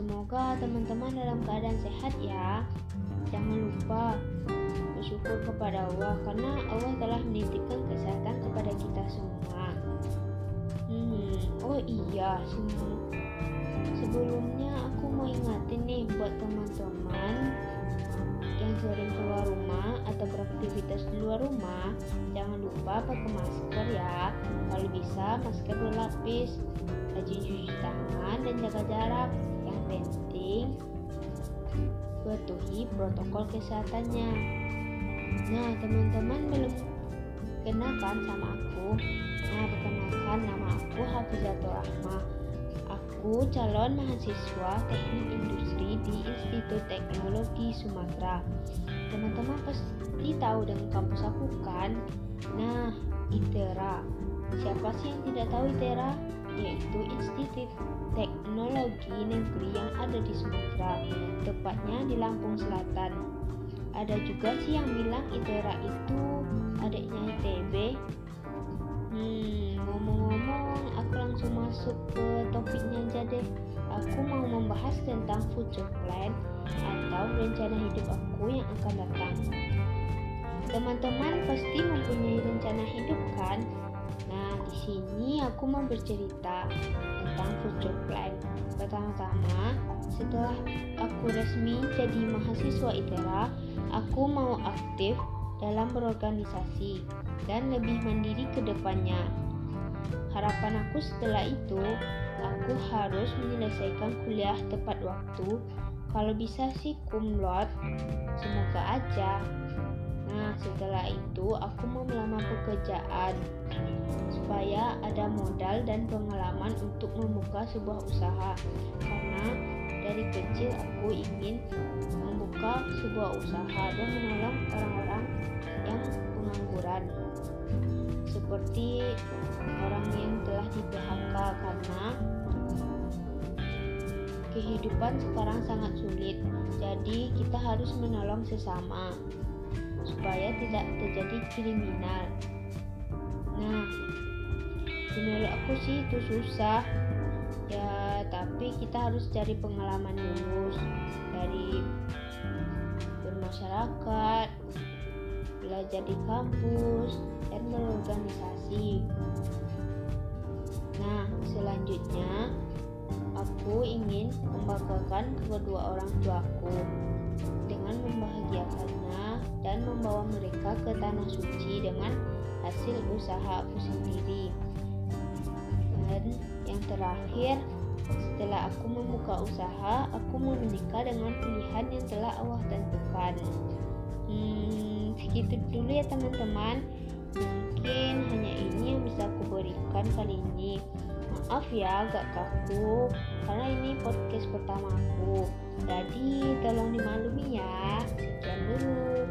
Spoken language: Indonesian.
Semoga teman-teman dalam keadaan sehat ya. Jangan lupa bersyukur kepada Allah karena Allah telah menitipkan kesehatan kepada kita semua. Hmm, oh iya, sebelumnya aku mau ingatin nih buat teman-teman yang sering keluar rumah atau beraktivitas di luar rumah, jangan lupa pakai masker ya. Kalau bisa masker berlapis, rajin cuci tangan dan jaga jarak. Yang penting patuhi protokol kesehatannya. Nah, teman-teman belum kenakan sama aku. Nah, perkenalkan nama aku Hafizatul Rahmah. Aku calon mahasiswa Teknik Industri di Institut Teknologi Sumatera. Teman-teman pasti tahu dengan kampus aku kan? Nah, ITERA. Siapa sih yang tidak tahu ITERA? Yaitu Teknologi Negeri yang ada di Sumatera, tepatnya di Lampung Selatan. Ada juga sih yang bilang ITERA itu adiknya ITB. Hmm, ngomong-ngomong, aku langsung masuk ke topiknya aja deh. Aku mau membahas tentang future plan atau rencana hidup aku yang akan datang. Teman-teman pasti mempunyai rencana hidup kan? Nah, di sini aku mau bercerita tentang future plan. Pertama-tama, setelah aku resmi jadi mahasiswa ITERA, aku mau aktif dalam berorganisasi dan lebih mandiri ke depannya. Harapan aku setelah itu, aku harus menyelesaikan kuliah tepat waktu. Kalau bisa sih laude, semoga aja. Setelah itu aku mau melamar pekerjaan supaya ada modal dan pengalaman untuk membuka sebuah usaha. Karena dari kecil aku ingin membuka sebuah usaha dan menolong orang-orang yang pengangguran seperti orang yang telah di PHK karena kehidupan sekarang sangat sulit. Jadi kita harus menolong sesama supaya tidak terjadi kriminal. Nah, menurut aku sih itu susah. Ya, tapi kita harus cari pengalaman dulu dari bermasyarakat, belajar di kampus, dan berorganisasi. Nah, selanjutnya aku ingin membanggakan kedua orang tuaku dengan membahagiakannya dan membawa mereka ke tanah suci dengan hasil usaha aku sendiri. Dan yang terakhir, setelah aku membuka usaha, aku mau menikah dengan pilihan yang telah Allah tentukan. Hmm, segitu dulu ya teman-teman. Mungkin hanya ini yang bisa aku berikan kali ini. Maaf ya agak kaku karena ini podcast pertamaku. Jadi tolong dimaklumi ya. Sekian dulu.